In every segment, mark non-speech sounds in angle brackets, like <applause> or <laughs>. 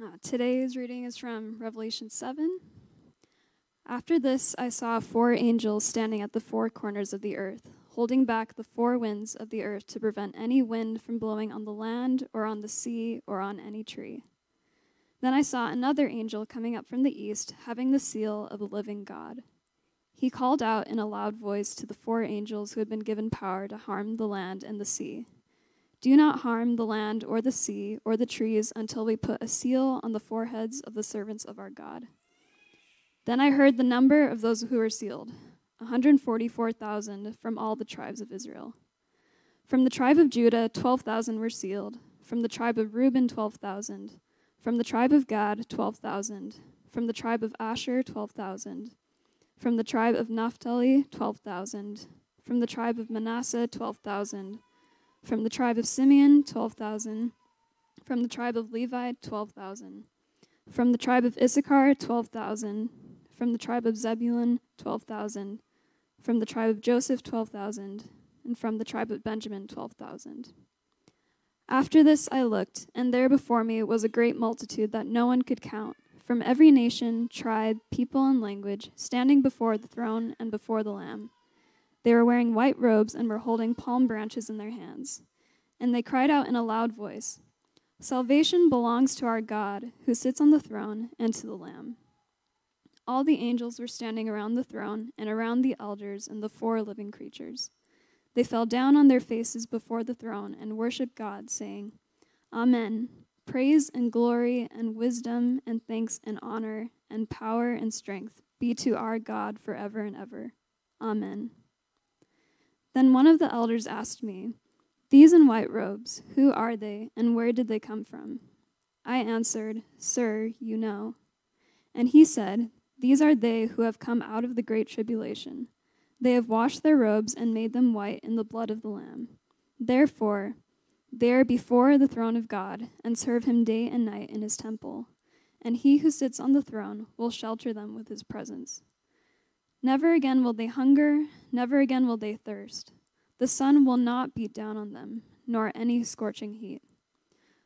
Uh, today's reading is from Revelation 7. After this, I saw four angels standing at the four corners of the earth, holding back the four winds of the earth to prevent any wind from blowing on the land, or on the sea, or on any tree. Then I saw another angel coming up from the east, having the seal of the living God. He called out in a loud voice to the four angels who had been given power to harm the land and the sea do not harm the land or the sea or the trees until we put a seal on the foreheads of the servants of our God. Then I heard the number of those who were sealed 144,000 from all the tribes of Israel. From the tribe of Judah, 12,000 were sealed. From the tribe of Reuben, 12,000. From the tribe of Gad, 12,000. From the tribe of Asher, 12,000. From the tribe of Naphtali, 12,000. From the tribe of Manasseh, 12,000 from the tribe of Simeon, 12,000. From the tribe of Levi, 12,000. From the tribe of Issachar, 12,000. From the tribe of Zebulun, 12,000. From the tribe of Joseph, 12,000. And from the tribe of Benjamin, 12,000. After this I looked, and there before me was a great multitude that no one could count, from every nation, tribe, people, and language, standing before the throne and before the Lamb. They were wearing white robes and were holding palm branches in their hands. And they cried out in a loud voice Salvation belongs to our God, who sits on the throne, and to the Lamb. All the angels were standing around the throne and around the elders and the four living creatures. They fell down on their faces before the throne and worshiped God, saying, Amen. Praise and glory and wisdom and thanks and honor and power and strength be to our God forever and ever. Amen. Then one of the elders asked me, These in white robes, who are they, and where did they come from? I answered, Sir, you know. And he said, These are they who have come out of the great tribulation. They have washed their robes and made them white in the blood of the Lamb. Therefore, they are before the throne of God, and serve him day and night in his temple. And he who sits on the throne will shelter them with his presence. Never again will they hunger, never again will they thirst. The sun will not beat down on them, nor any scorching heat.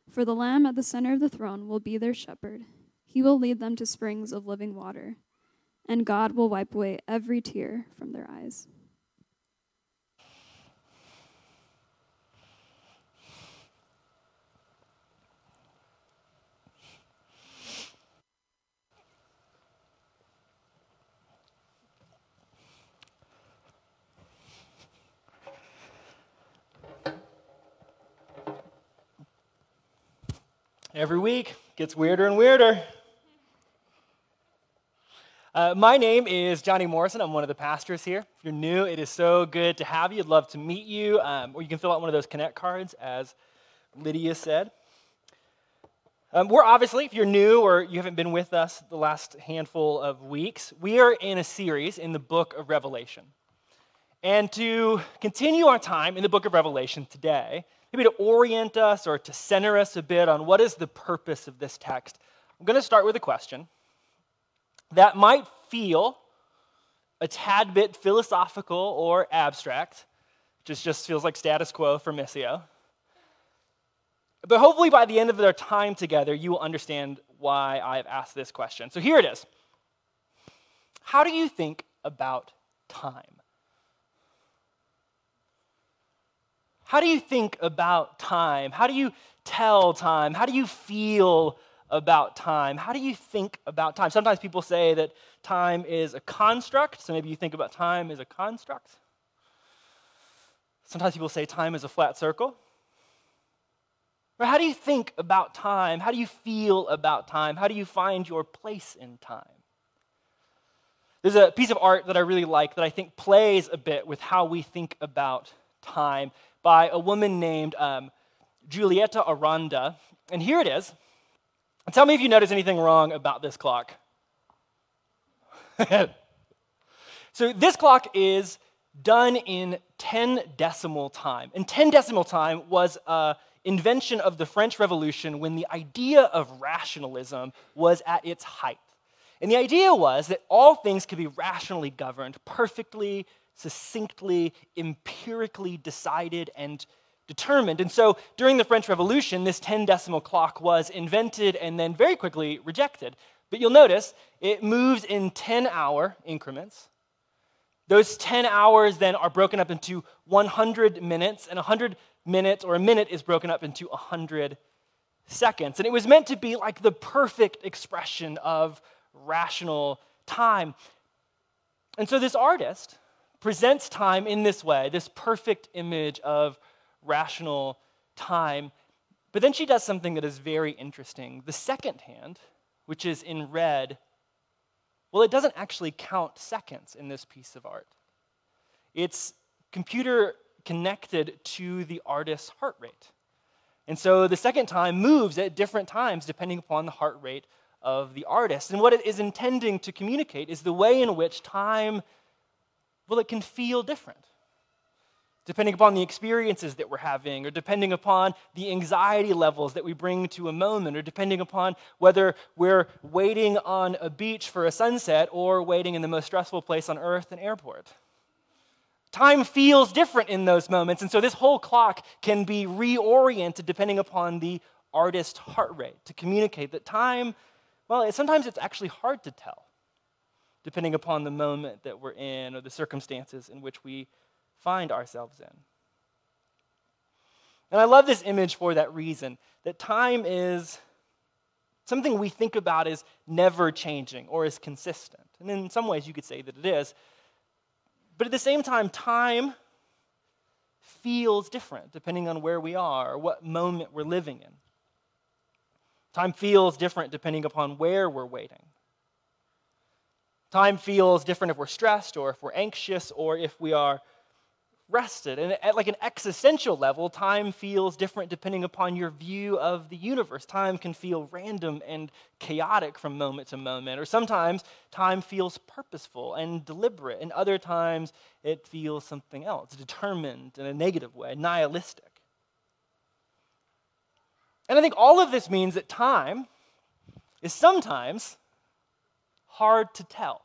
For the Lamb at the center of the throne will be their shepherd. He will lead them to springs of living water, and God will wipe away every tear from their eyes. Every week gets weirder and weirder. Uh, my name is Johnny Morrison. I'm one of the pastors here. If you're new, it is so good to have you. I'd love to meet you. Um, or you can fill out one of those Connect cards, as Lydia said. Um, we're obviously, if you're new or you haven't been with us the last handful of weeks, we are in a series in the book of Revelation. And to continue our time in the book of Revelation today, maybe to orient us or to center us a bit on what is the purpose of this text, I'm going to start with a question that might feel a tad bit philosophical or abstract, just just feels like status quo for Missio. But hopefully, by the end of their time together, you will understand why I've asked this question. So here it is How do you think about time? How do you think about time? How do you tell time? How do you feel about time? How do you think about time? Sometimes people say that time is a construct, so maybe you think about time as a construct. Sometimes people say time is a flat circle. Or how do you think about time? How do you feel about time? How do you find your place in time? There's a piece of art that I really like that I think plays a bit with how we think about time by a woman named um, Julieta Aranda. And here it is. Tell me if you notice anything wrong about this clock. <laughs> so, this clock is done in 10 decimal time. And 10 decimal time was an invention of the French Revolution when the idea of rationalism was at its height. And the idea was that all things could be rationally governed, perfectly succinctly, empirically decided, and determined. And so during the French Revolution, this 10 decimal clock was invented and then very quickly rejected. But you'll notice it moves in 10 hour increments. Those 10 hours then are broken up into 100 minutes, and 100 minutes or a minute is broken up into 100 seconds. And it was meant to be like the perfect expression of rational time. And so this artist presents time in this way, this perfect image of rational time. But then she does something that is very interesting. The second hand, which is in red, well, it doesn't actually count seconds in this piece of art. It's computer connected to the artist's heart rate. And so the second time moves at different times depending upon the heart rate of the artist. And what it is intending to communicate is the way in which time, well, it can feel different depending upon the experiences that we're having, or depending upon the anxiety levels that we bring to a moment, or depending upon whether we're waiting on a beach for a sunset or waiting in the most stressful place on earth, an airport. Time feels different in those moments, and so this whole clock can be reoriented depending upon the artist's heart rate to communicate that time, well, sometimes it's actually hard to tell, depending upon the moment that we're in or the circumstances in which we find ourselves in. And I love this image for that reason that time is something we think about as never changing or as consistent. And in some ways, you could say that it is. But at the same time, time feels different depending on where we are or what moment we're living in. Time feels different depending upon where we're waiting. Time feels different if we're stressed or if we're anxious or if we are rested. And at like an existential level, time feels different depending upon your view of the universe. Time can feel random and chaotic from moment to moment. Or sometimes time feels purposeful and deliberate. And other times it feels something else, determined in a negative way, nihilistic. And I think all of this means that time is sometimes hard to tell.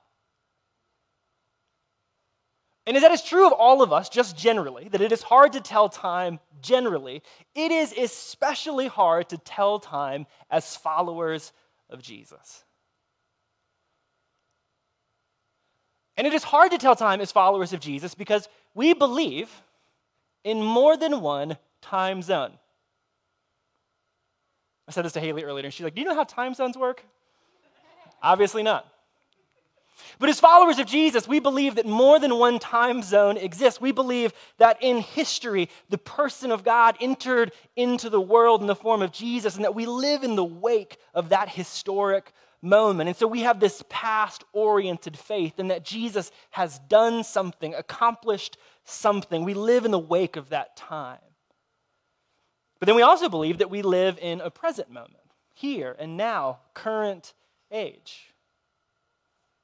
And as that is true of all of us, just generally, that it is hard to tell time generally, it is especially hard to tell time as followers of Jesus. And it is hard to tell time as followers of Jesus because we believe in more than one time zone. I said this to Haley earlier, and she's like, Do you know how time zones work? Obviously not. But as followers of Jesus, we believe that more than one time zone exists. We believe that in history, the person of God entered into the world in the form of Jesus, and that we live in the wake of that historic moment. And so we have this past oriented faith, and that Jesus has done something, accomplished something. We live in the wake of that time. But then we also believe that we live in a present moment, here and now, current age.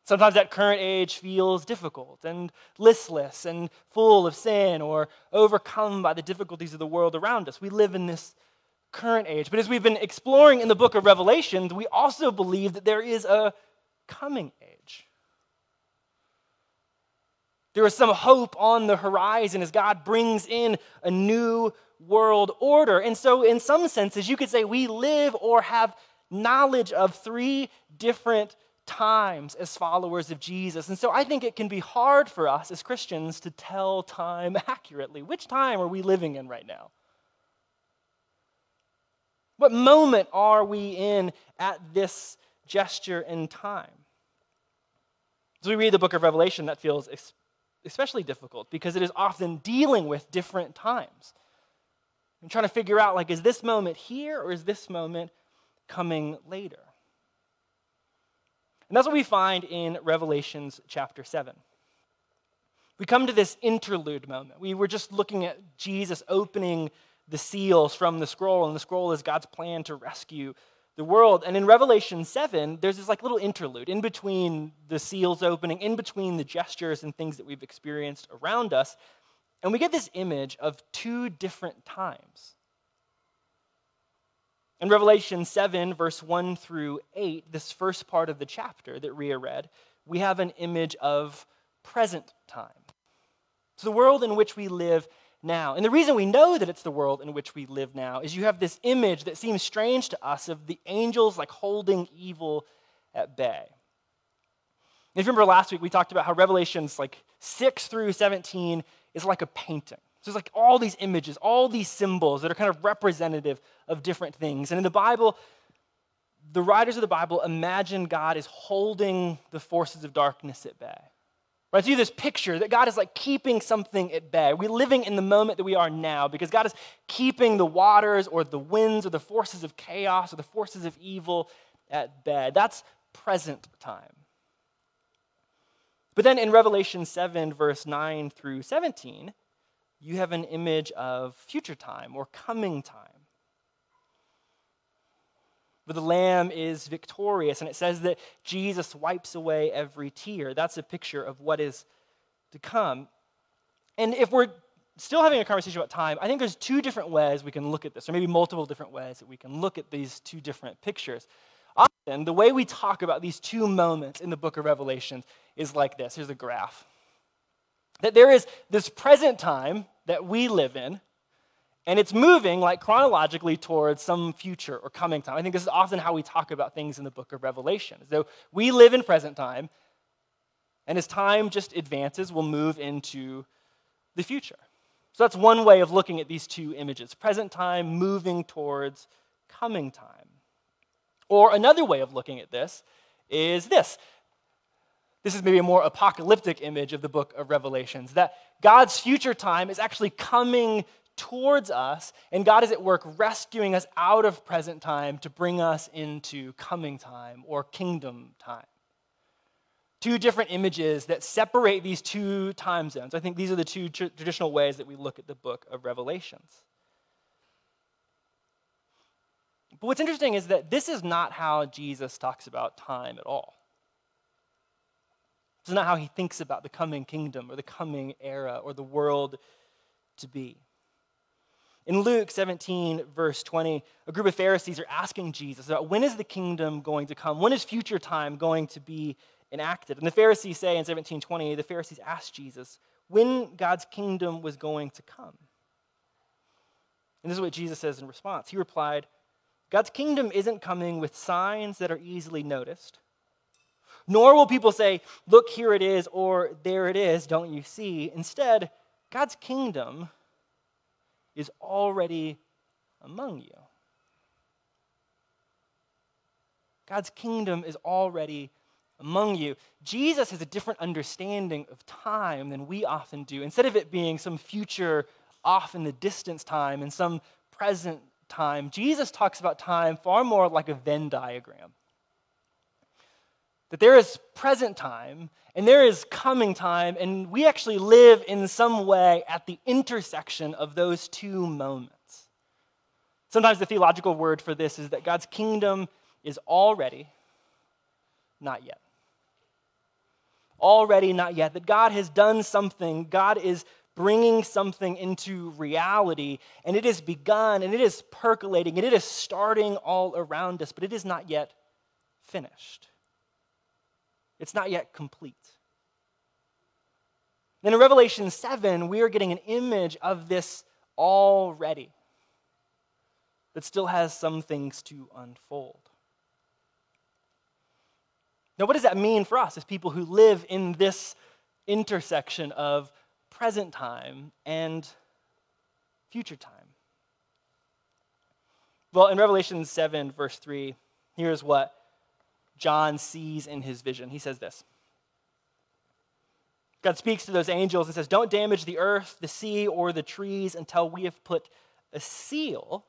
Sometimes that current age feels difficult and listless and full of sin or overcome by the difficulties of the world around us. We live in this current age. But as we've been exploring in the book of Revelation, we also believe that there is a coming age. There is some hope on the horizon as God brings in a new world order. And so, in some senses, you could say we live or have knowledge of three different times as followers of Jesus. And so I think it can be hard for us as Christians to tell time <laughs> accurately. Which time are we living in right now? What moment are we in at this gesture in time? As we read the book of Revelation, that feels especially difficult because it is often dealing with different times. And trying to figure out, like, is this moment here or is this moment coming later? And that's what we find in Revelations chapter 7. We come to this interlude moment. We were just looking at Jesus opening the seals from the scroll, and the scroll is God's plan to rescue the world. And in Revelation 7, there's this like little interlude in between the seals opening, in between the gestures and things that we've experienced around us. And we get this image of two different times. In Revelation 7, verse 1 through 8, this first part of the chapter that Ria read, we have an image of present time. So the world in which we live now. And the reason we know that it's the world in which we live now is you have this image that seems strange to us of the angels like holding evil at bay. If you remember last week, we talked about how Revelations like 6 through 17 is like a painting. So there's like all these images, all these symbols that are kind of representative of different things. And in the Bible, the writers of the Bible imagine God is holding the forces of darkness at bay. Right? So you this picture that God is like keeping something at bay. We're living in the moment that we are now because God is keeping the waters or the winds or the forces of chaos or the forces of evil at bay. That's present time. But then in Revelation 7, verse 9 through 17, you have an image of future time or coming time. But the Lamb is victorious, and it says that Jesus wipes away every tear. That's a picture of what is to come. And if we're still having a conversation about time, I think there's two different ways we can look at this, or maybe multiple different ways that we can look at these two different pictures. Often, the way we talk about these two moments in the book of Revelations is like this. Here's a graph. That there is this present time that we live in, and it's moving like chronologically towards some future or coming time. I think this is often how we talk about things in the book of Revelation. So we live in present time, and as time just advances, we'll move into the future. So that's one way of looking at these two images present time moving towards coming time. Or another way of looking at this is this this is maybe a more apocalyptic image of the book of Revelations that God's future time is actually coming towards us, and God is at work rescuing us out of present time to bring us into coming time or kingdom time. Two different images that separate these two time zones. I think these are the two tr- traditional ways that we look at the book of Revelations. But what's interesting is that this is not how Jesus talks about time at all. This is not how he thinks about the coming kingdom or the coming era or the world to be. In Luke 17, verse 20, a group of Pharisees are asking Jesus about when is the kingdom going to come? When is future time going to be enacted? And the Pharisees say in 1720, the Pharisees asked Jesus when God's kingdom was going to come. And this is what Jesus says in response. He replied, God's kingdom isn't coming with signs that are easily noticed nor will people say, Look, here it is, or there it is, don't you see? Instead, God's kingdom is already among you. God's kingdom is already among you. Jesus has a different understanding of time than we often do. Instead of it being some future, off in the distance time and some present time, Jesus talks about time far more like a Venn diagram that there is present time and there is coming time, and we actually live in some way at the intersection of those two moments. Sometimes the theological word for this is that God's kingdom is already, not yet. Already, not yet. That God has done something, God is bringing something into reality, and it has begun, and it is percolating, and it is starting all around us, but it is not yet finished. It's not yet complete. Then in Revelation 7, we are getting an image of this already that still has some things to unfold. Now, what does that mean for us as people who live in this intersection of present time and future time? Well, in Revelation 7, verse 3, here's what John sees in his vision. He says this God speaks to those angels and says, Don't damage the earth, the sea, or the trees until we have put a seal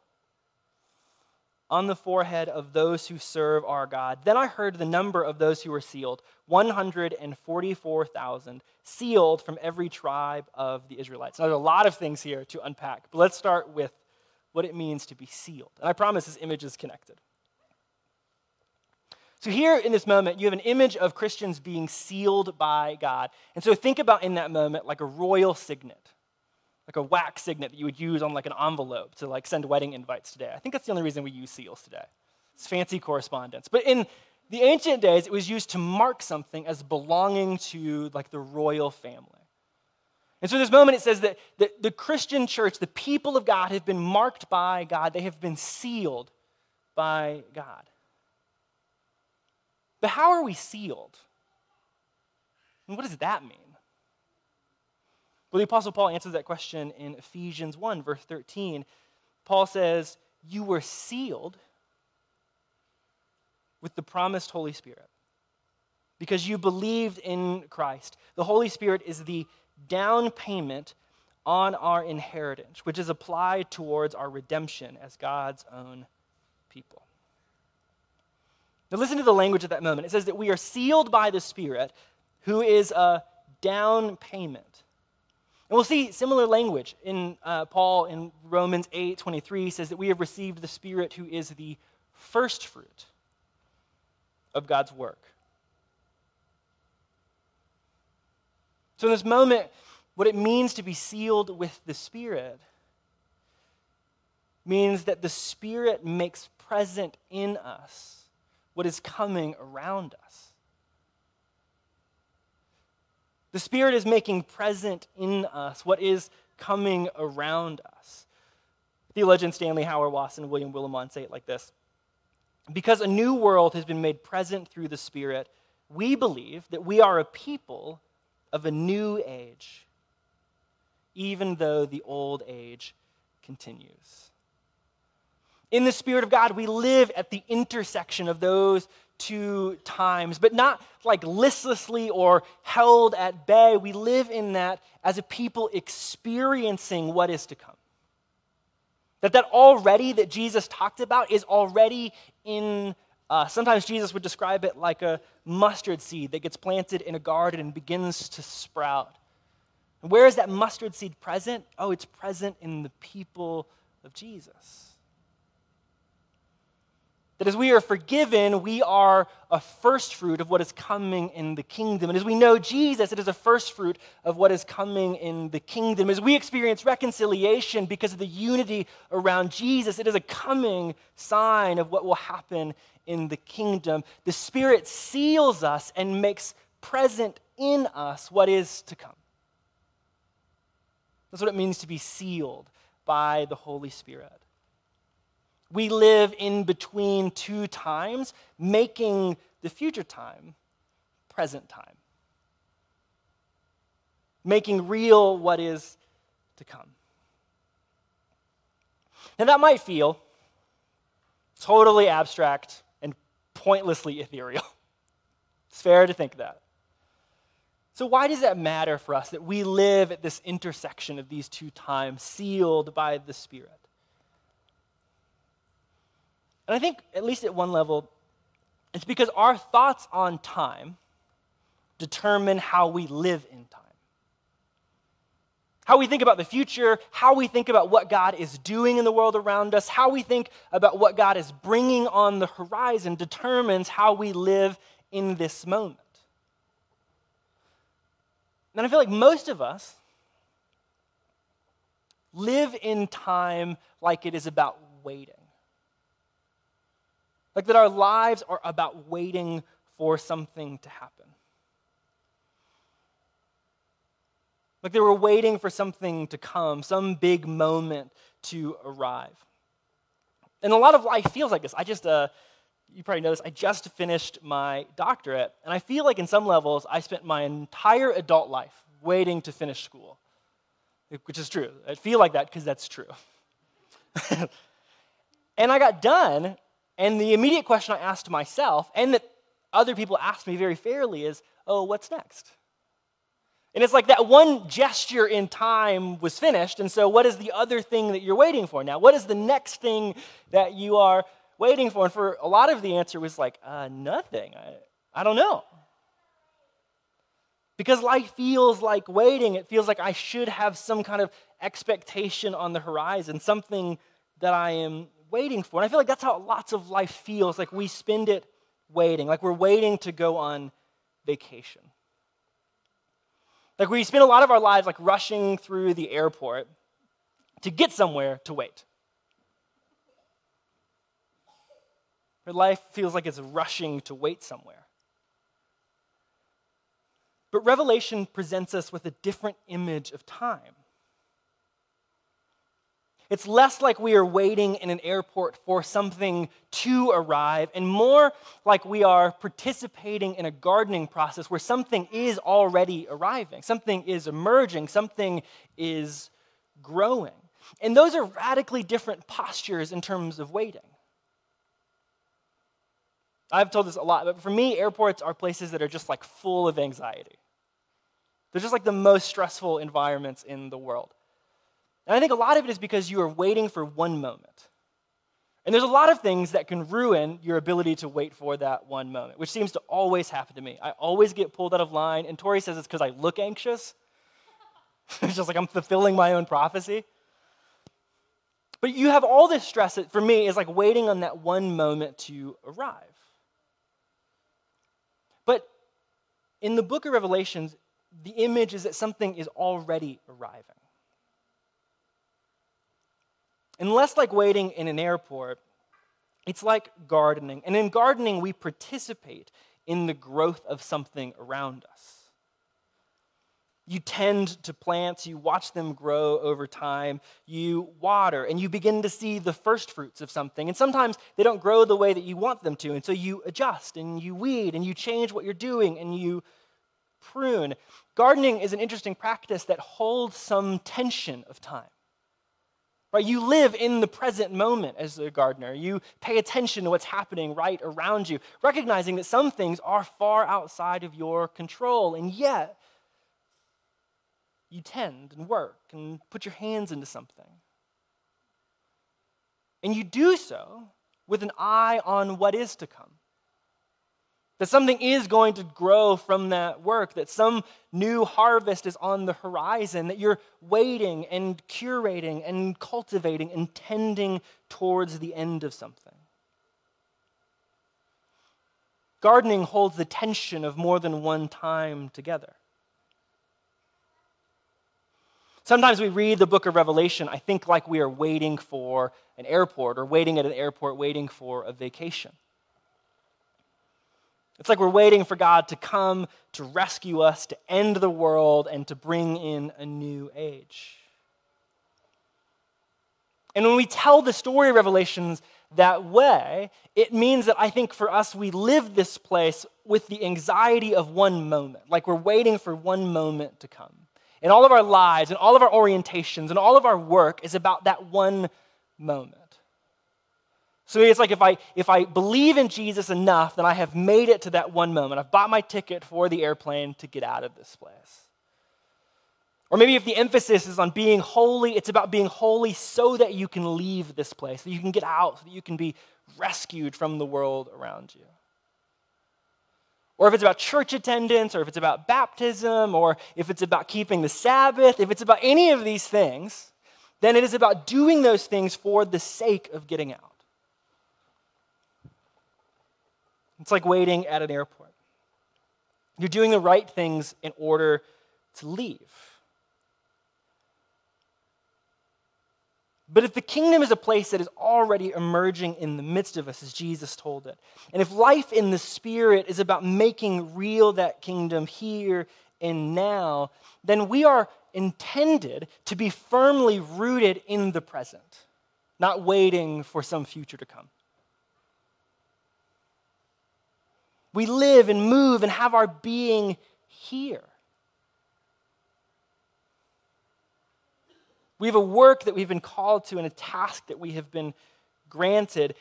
on the forehead of those who serve our God. Then I heard the number of those who were sealed 144,000, sealed from every tribe of the Israelites. Now, there's a lot of things here to unpack, but let's start with what it means to be sealed. And I promise this image is connected. So, here in this moment, you have an image of Christians being sealed by God. And so, think about in that moment like a royal signet, like a wax signet that you would use on like an envelope to like send wedding invites today. I think that's the only reason we use seals today. It's fancy correspondence. But in the ancient days, it was used to mark something as belonging to like the royal family. And so, this moment, it says that the, the Christian church, the people of God, have been marked by God, they have been sealed by God. But how are we sealed? And what does that mean? Well, the Apostle Paul answers that question in Ephesians 1, verse 13. Paul says, You were sealed with the promised Holy Spirit because you believed in Christ. The Holy Spirit is the down payment on our inheritance, which is applied towards our redemption as God's own people. Now, listen to the language at that moment. It says that we are sealed by the Spirit, who is a down payment. And we'll see similar language in uh, Paul in Romans 8 23 says that we have received the Spirit who is the first fruit of God's work. So, in this moment, what it means to be sealed with the Spirit means that the Spirit makes present in us what is coming around us. The Spirit is making present in us what is coming around us. Theologian Stanley Hauerwas and William Willimon say it like this Because a new world has been made present through the Spirit, we believe that we are a people of a new age, even though the old age continues. In the Spirit of God, we live at the intersection of those two times, but not like listlessly or held at bay. We live in that as a people experiencing what is to come. That that already that Jesus talked about is already in sometimes Jesus would describe it like a mustard seed that gets planted in a garden and begins to sprout. And where is that mustard seed present? Oh, it's present in the people of Jesus. That as we are forgiven, we are a first fruit of what is coming in the kingdom. And as we know Jesus, it is a first fruit of what is coming in the kingdom. As we experience reconciliation because of the unity around Jesus, it is a coming sign of what will happen in the kingdom. The Spirit seals us and makes present in us what is to come. That's what it means to be sealed by the Holy Spirit. We live in between two times, making the future time present time, making real what is to come. Now, that might feel totally abstract and pointlessly ethereal. <laughs> It's fair to think that. So, why does that matter for us that we live at this intersection of these two times, sealed by the Spirit? And I think, at least at one level, it's because our thoughts on time determine how we live in time. How we think about the future, how we think about what God is doing in the world around us, how we think about what God is bringing on the horizon determines how we live in this moment. And I feel like most of us live in time like it is about waiting. Like that our lives are about waiting for something to happen. Like they were waiting for something to come, some big moment to arrive. And a lot of life feels like this. I just, uh, you probably noticed, I just finished my doctorate. And I feel like in some levels, I spent my entire adult life waiting to finish school, which is true. I feel like that because that's true. <laughs> and I got done, and the immediate question I asked myself, and that other people asked me very fairly, is, oh, what's next? And it's like that one gesture in time was finished, and so what is the other thing that you're waiting for now? What is the next thing that you are waiting for? And for a lot of the answer was like, uh, nothing. I, I don't know. Because life feels like waiting. It feels like I should have some kind of expectation on the horizon, something that I am waiting for. And I feel like that's how lots of life feels like we spend it waiting, like we're waiting to go on vacation. Like we spend a lot of our lives like rushing through the airport to get somewhere to wait. Your life feels like it's rushing to wait somewhere. But Revelation presents us with a different image of time. It's less like we are waiting in an airport for something to arrive, and more like we are participating in a gardening process where something is already arriving, something is emerging, something is growing. And those are radically different postures in terms of waiting. I've told this a lot, but for me, airports are places that are just like full of anxiety. They're just like the most stressful environments in the world. And I think a lot of it is because you are waiting for one moment. And there's a lot of things that can ruin your ability to wait for that one moment, which seems to always happen to me. I always get pulled out of line, and Tori says it's because I look anxious. <laughs> it's just like I'm fulfilling my own prophecy. But you have all this stress that for me is like waiting on that one moment to arrive. But in the book of Revelations, the image is that something is already arriving. And less like waiting in an airport, it's like gardening. And in gardening, we participate in the growth of something around us. You tend to plants, you watch them grow over time, you water, and you begin to see the first fruits of something. And sometimes they don't grow the way that you want them to, and so you adjust and you weed and you change what you're doing and you prune. Gardening is an interesting practice that holds some tension of time. Right? You live in the present moment as a gardener. You pay attention to what's happening right around you, recognizing that some things are far outside of your control, and yet you tend and work and put your hands into something. And you do so with an eye on what is to come. That something is going to grow from that work, that some new harvest is on the horizon, that you're waiting and curating and cultivating and tending towards the end of something. Gardening holds the tension of more than one time together. Sometimes we read the book of Revelation, I think like we are waiting for an airport or waiting at an airport, waiting for a vacation. It's like we're waiting for God to come to rescue us, to end the world, and to bring in a new age. And when we tell the story of Revelations that way, it means that I think for us, we live this place with the anxiety of one moment, like we're waiting for one moment to come. And all of our lives and all of our orientations and all of our work is about that one moment. So it's like if I, if I believe in Jesus enough, then I have made it to that one moment. I've bought my ticket for the airplane to get out of this place. Or maybe if the emphasis is on being holy, it's about being holy so that you can leave this place, so you can get out, so that you can be rescued from the world around you. Or if it's about church attendance, or if it's about baptism, or if it's about keeping the Sabbath, if it's about any of these things, then it is about doing those things for the sake of getting out. It's like waiting at an airport. You're doing the right things in order to leave. But if the kingdom is a place that is already emerging in the midst of us, as Jesus told it, and if life in the Spirit is about making real that kingdom here and now, then we are intended to be firmly rooted in the present, not waiting for some future to come. We live and move and have our being here. We have a work that we've been called to and a task that we have been granted.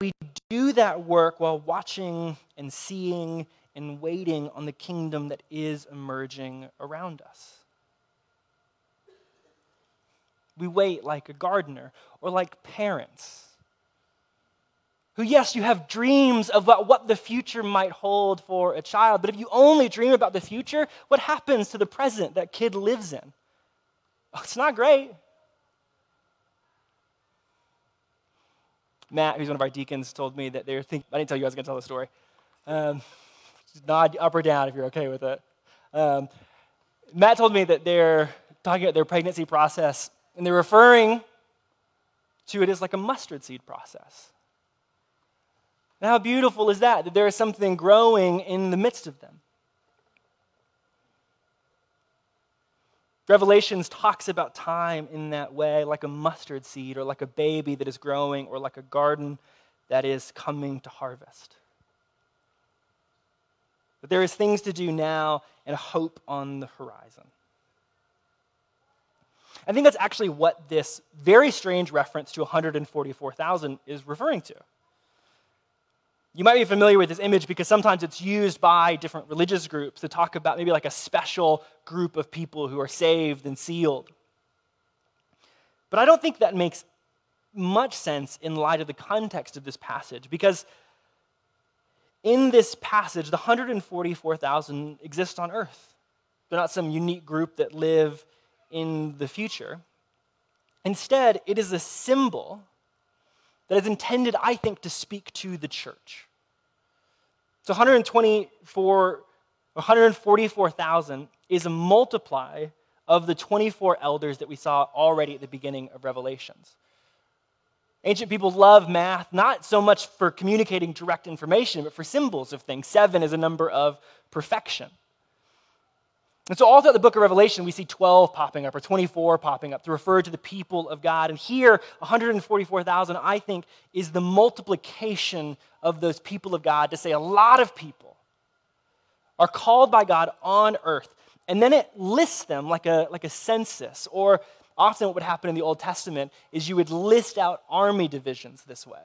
We do that work while watching and seeing and waiting on the kingdom that is emerging around us. We wait like a gardener or like parents who, yes, you have dreams about what the future might hold for a child, but if you only dream about the future, what happens to the present that kid lives in? Oh, it's not great. Matt, who's one of our deacons, told me that they were thinking, I didn't tell you I was going to tell the story. Um, nod up or down if you're okay with it. Um, Matt told me that they're talking about their pregnancy process, and they're referring to it as like a mustard seed process. And how beautiful is that, that there is something growing in the midst of them? Revelations talks about time in that way, like a mustard seed, or like a baby that is growing, or like a garden that is coming to harvest. But there is things to do now and hope on the horizon. I think that's actually what this very strange reference to 144,000 is referring to. You might be familiar with this image because sometimes it's used by different religious groups to talk about maybe like a special group of people who are saved and sealed. But I don't think that makes much sense in light of the context of this passage because in this passage, the 144,000 exist on earth. They're not some unique group that live in the future. Instead, it is a symbol that is intended, I think, to speak to the church. So 124, 144,000 is a multiply of the 24 elders that we saw already at the beginning of Revelations. Ancient people love math, not so much for communicating direct information, but for symbols of things. Seven is a number of perfection. And so, all throughout the book of Revelation, we see 12 popping up or 24 popping up to refer to the people of God. And here, 144,000, I think, is the multiplication of those people of God to say a lot of people are called by God on earth. And then it lists them like a, like a census, or often what would happen in the Old Testament is you would list out army divisions this way.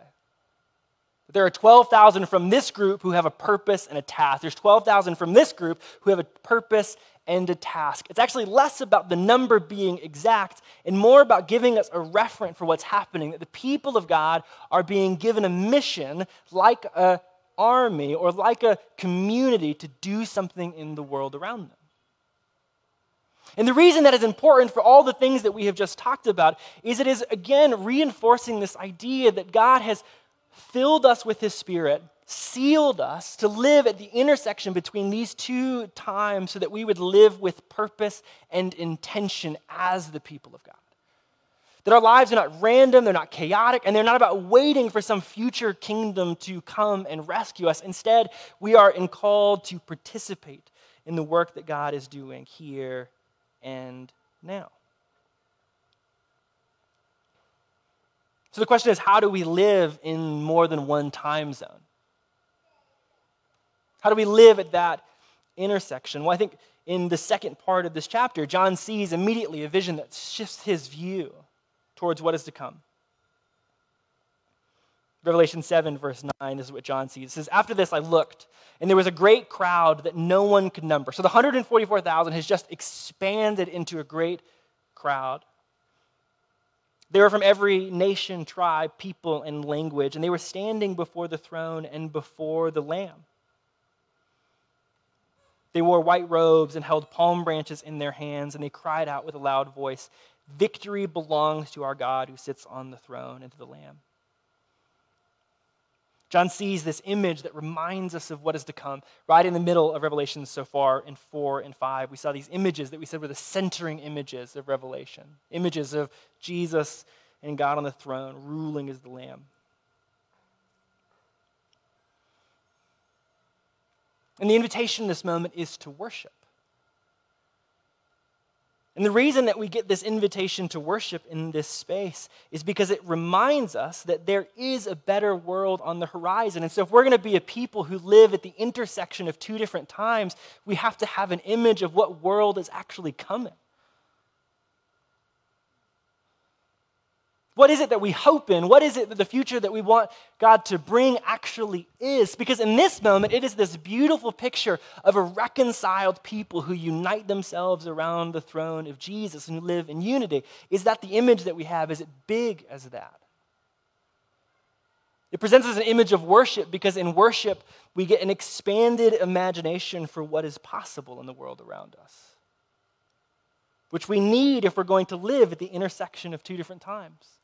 There are 12,000 from this group who have a purpose and a task. There's 12,000 from this group who have a purpose and a task. It's actually less about the number being exact and more about giving us a reference for what's happening. That the people of God are being given a mission like an army or like a community to do something in the world around them. And the reason that is important for all the things that we have just talked about is it is, again, reinforcing this idea that God has filled us with His Spirit sealed us to live at the intersection between these two times so that we would live with purpose and intention as the people of God. That our lives are not random, they're not chaotic, and they're not about waiting for some future kingdom to come and rescue us. Instead, we are called to participate in the work that God is doing here and now. So the question is how do we live in more than one time zone? How do we live at that intersection? Well, I think in the second part of this chapter, John sees immediately a vision that shifts his view towards what is to come. Revelation 7, verse 9, this is what John sees. It says, After this I looked, and there was a great crowd that no one could number. So the 144,000 has just expanded into a great crowd. They were from every nation, tribe, people, and language, and they were standing before the throne and before the Lamb. They wore white robes and held palm branches in their hands, and they cried out with a loud voice Victory belongs to our God who sits on the throne and to the Lamb. John sees this image that reminds us of what is to come. Right in the middle of Revelation so far in 4 and 5, we saw these images that we said were the centering images of Revelation images of Jesus and God on the throne, ruling as the Lamb. And the invitation in this moment is to worship. And the reason that we get this invitation to worship in this space is because it reminds us that there is a better world on the horizon. And so, if we're going to be a people who live at the intersection of two different times, we have to have an image of what world is actually coming. What is it that we hope in? What is it that the future that we want God to bring actually is? Because in this moment, it is this beautiful picture of a reconciled people who unite themselves around the throne of Jesus and live in unity. Is that the image that we have? Is it big as that? It presents us an image of worship because in worship, we get an expanded imagination for what is possible in the world around us, which we need if we're going to live at the intersection of two different times.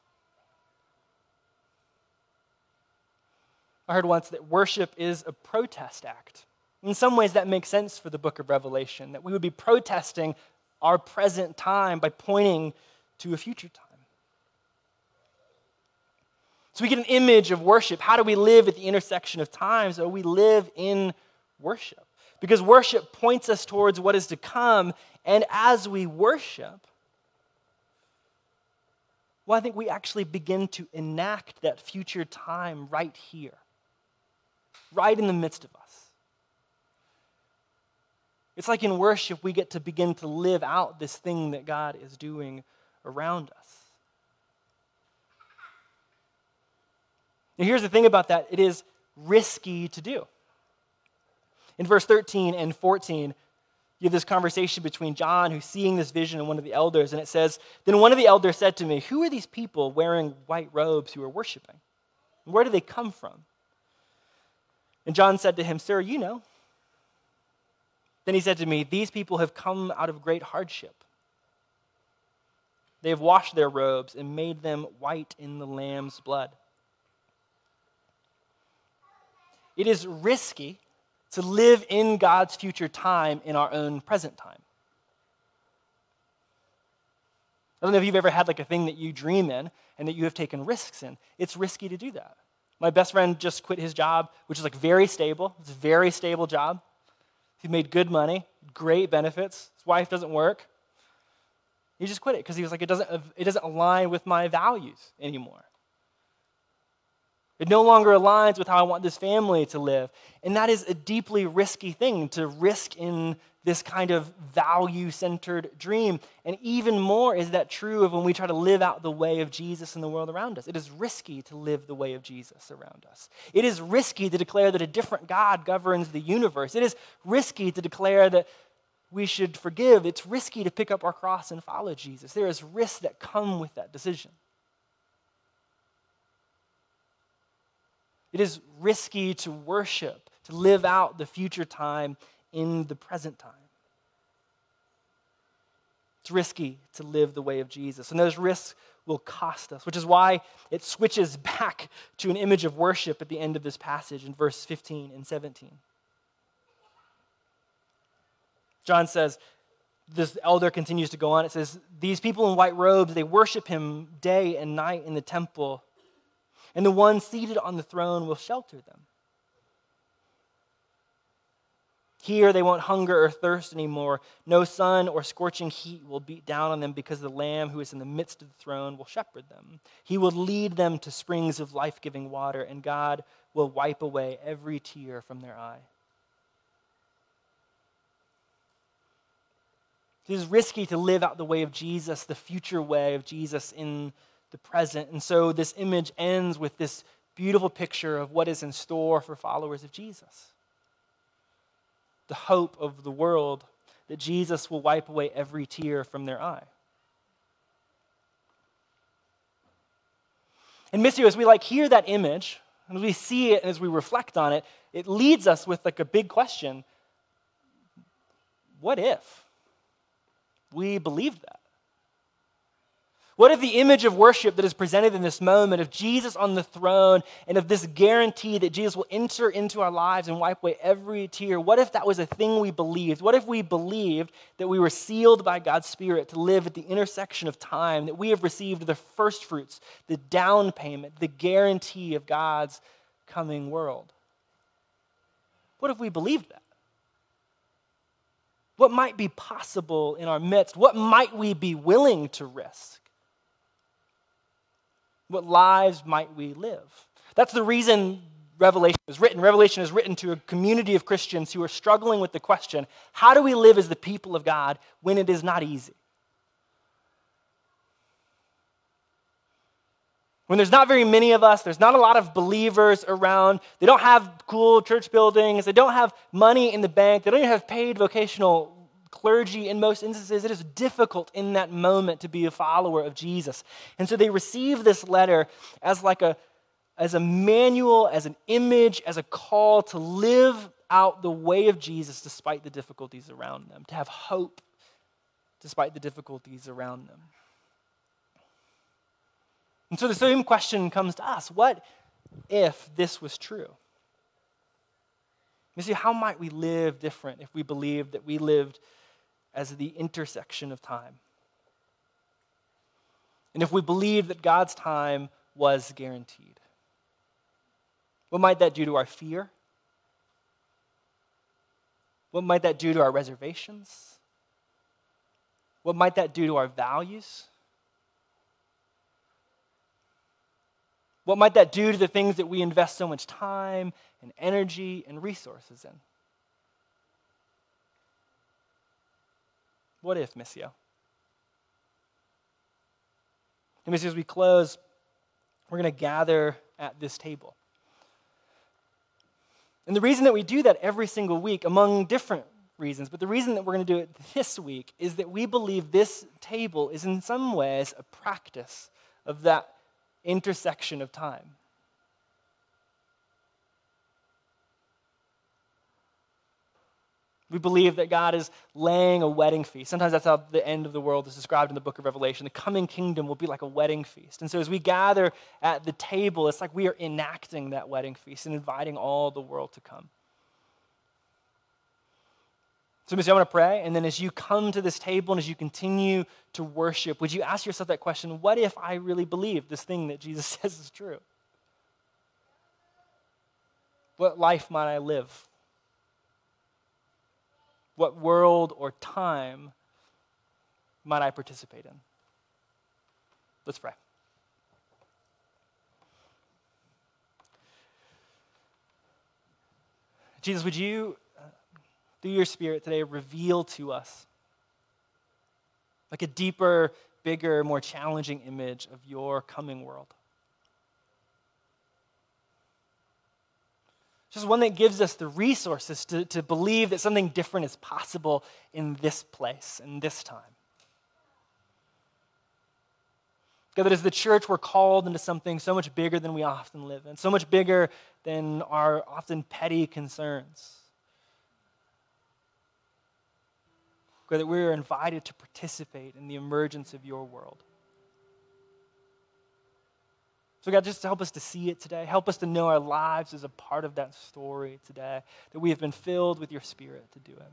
I heard once that worship is a protest act. In some ways, that makes sense for the book of Revelation, that we would be protesting our present time by pointing to a future time. So we get an image of worship. How do we live at the intersection of times? So we live in worship. Because worship points us towards what is to come, And as we worship, well, I think we actually begin to enact that future time right here, right in the midst of us. It's like in worship, we get to begin to live out this thing that God is doing around us. Now, here's the thing about that it is risky to do. In verse 13 and 14, you have this conversation between John, who's seeing this vision, and one of the elders, and it says, Then one of the elders said to me, Who are these people wearing white robes who are worshiping? Where do they come from? And John said to him, Sir, you know. Then he said to me, These people have come out of great hardship. They have washed their robes and made them white in the Lamb's blood. It is risky to live in God's future time in our own present time. I don't know if you've ever had like a thing that you dream in and that you have taken risks in. It's risky to do that. My best friend just quit his job, which is like very stable. It's a very stable job. He made good money, great benefits. His wife doesn't work. He just quit it because he was like, it doesn't, it doesn't align with my values anymore. It no longer aligns with how I want this family to live. And that is a deeply risky thing to risk in this kind of value centered dream. And even more is that true of when we try to live out the way of Jesus in the world around us. It is risky to live the way of Jesus around us. It is risky to declare that a different God governs the universe. It is risky to declare that we should forgive. It's risky to pick up our cross and follow Jesus. There is risks that come with that decision. It is risky to worship, to live out the future time in the present time. It's risky to live the way of Jesus. And those risks will cost us, which is why it switches <laughs> back to an image of worship at the end of this passage in verse 15 and 17. John says, this elder continues to go on. It says, These people in white robes, they worship him day and night in the temple and the one seated on the throne will shelter them. Here they won't hunger or thirst anymore. No sun or scorching heat will beat down on them because the Lamb who is in the midst of the throne will shepherd them. He will lead them to springs of life giving water, and God will wipe away every tear from their eye. It is risky to live out the way of Jesus, the future way of Jesus in the present. And so this image ends with this beautiful picture of what is in store for followers of Jesus. The hope of the world that Jesus will wipe away every tear from their eye. And Missio, as we like hear that image, and as we see it and as we reflect on it, it leads us with like a big question. What if we believed that? What if the image of worship that is presented in this moment of Jesus on the throne and of this guarantee that Jesus will enter into our lives and wipe away every tear, what if that was a thing we believed? What if we believed that we were sealed by God's Spirit to live at the intersection of time, that we have received the first fruits, the down payment, the guarantee of God's coming world? What if we believed that? What might be possible in our midst? What might we be willing to risk? What lives might we live? That's the reason Revelation is written. Revelation is written to a community of Christians who are struggling with the question how do we live as the people of God when it is not easy? When there's not very many of us, there's not a lot of believers around, they don't have cool church buildings, they don't have money in the bank, they don't even have paid vocational clergy in most instances, it is difficult in that moment to be a follower of Jesus. And so they receive this letter as like a as a manual, as an image, as a call to live out the way of Jesus despite the difficulties around them, to have hope despite the difficulties around them. And so the same question comes to us what if this was true? You see, how might we live different if we believed that we lived as the intersection of time. And if we believe that God's time was guaranteed, what might that do to our fear? What might that do to our reservations? What might that do to our values? What might that do to the things that we invest so much time and energy and resources in? What if, Missio? And Missio, as we close, we're going to gather at this table. And the reason that we do that every single week, among different reasons, but the reason that we're going to do it this week is that we believe this table is in some ways a practice of that intersection of time. We believe that God is laying a wedding feast. Sometimes that's how the end of the world is described in the book of Revelation. The coming kingdom will be like a wedding feast. And so as we gather at the table, it's like we are enacting that wedding feast and inviting all the world to come. So, Missio, I want to pray. And then as you come to this table and as you continue to worship, would you ask yourself that question what if I really believe this thing that Jesus <laughs> says is true? What life might I live? What world or time might I participate in? Let's pray. Jesus, would you uh, through your Spirit today, reveal to us like a deeper, bigger, more challenging image of your coming world. Just one that gives us the resources to, to believe that something different is possible in this place, in this time. God, that as the church, we're called into something so much bigger than we often live in, so much bigger than our often petty concerns. God, that we are invited to participate in the emergence of your world. So, God, just help us to see it today. Help us to know our lives as a part of that story today, that we have been filled with your Spirit to do it.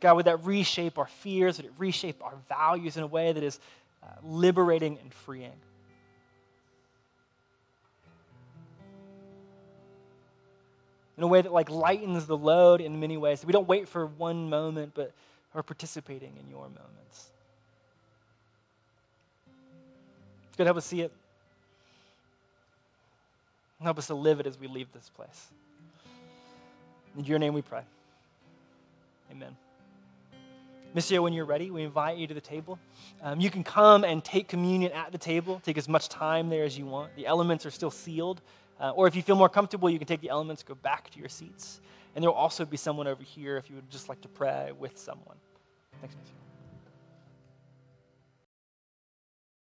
God, would that reshape our fears? Would it reshape our values in a way that is uh, liberating and freeing? in a way that like lightens the load in many ways. We don't wait for one moment, but are participating in your moments. It's good to help us see it. Help us to live it as we leave this place. In your name we pray. Amen. Missio, when you're ready, we invite you to the table. Um, you can come and take communion at the table. Take as much time there as you want. The elements are still sealed. Uh, or if you feel more comfortable, you can take the elements, go back to your seats. And there will also be someone over here if you would just like to pray with someone. Thanks, Matthew.